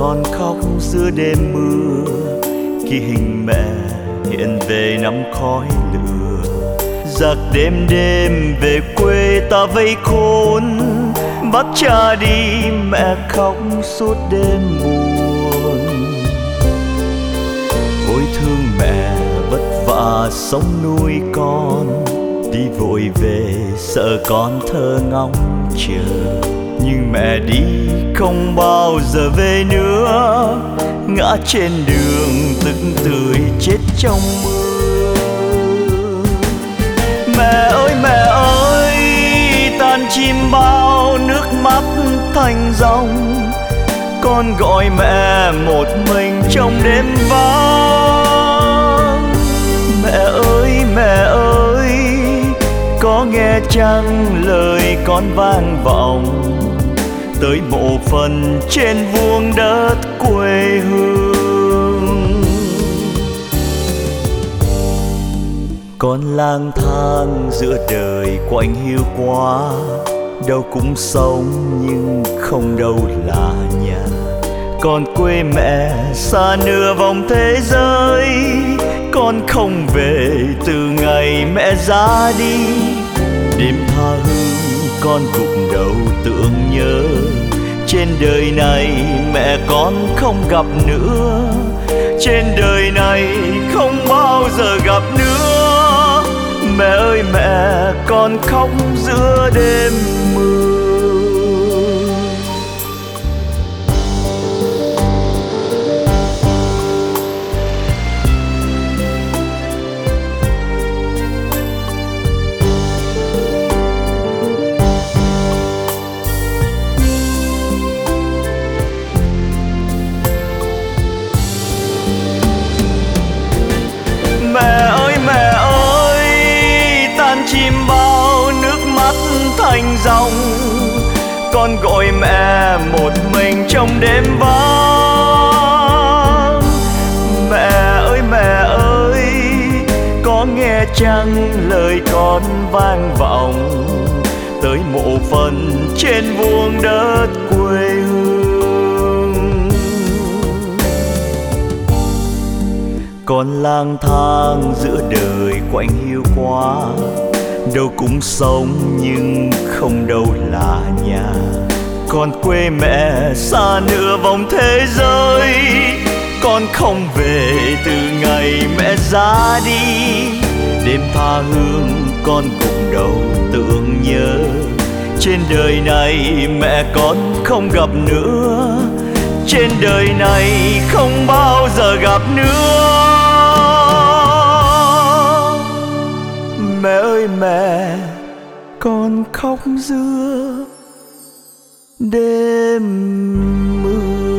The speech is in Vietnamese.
con khóc giữa đêm mưa. Khi hình mẹ hiện về nắm khói lửa. Giặc đêm đêm về quê ta vây khốn. Bắt cha đi, mẹ khóc suốt đêm buồn. Ôi thương mẹ, vất vả sống nuôi con. Đi vội về, sợ con thơ ngóng chờ. Nhưng mẹ đi không bao giờ về nữa. Ngã trên đường từng tươi chết trong mưa. Mẹ ơi mẹ ơi, tan chim bao nước mắt thành dòng. Con gọi mẹ một mình trong đêm vắng. Mẹ ơi mẹ ơi, có nghe chăng lời con vang vọng? Tới mộ phần trên vuông đất quê hương. Con lang thang giữa đời quạnh hiu quá, đâu cũng sống nhưng không đâu là nhà. Con quê mẹ xa nửa vòng thế giới con không về từ ngày mẹ ra đi. Đêm tha hương, con gục đầu tưởng nhớ đời này mẹ con không gặp nữa. Trên đời này không bao giờ gặp nữa. Mẹ ơi, mẹ con khóc giữa đêm mưa. Chim bao nước mắt thành dòng con gọi mẹ một mình trong đêm vắng. Mẹ ơi mẹ ơi, có nghe chăng lời con vang vọng tới mộ phần trên vuông đất quê hương? Con lang thang giữa đời quạnh hiu quá đâu cũng sống nhưng không đâu là nhà. Con quê mẹ xa nửa vòng thế giới. Con không về từ ngày mẹ ra đi. Đêm tha hương con cùng đầu tưởng nhớ. Trên đời này mẹ con không gặp nữa. Trên đời này không bao giờ gặp nữa. khóc giữa đêm mưa.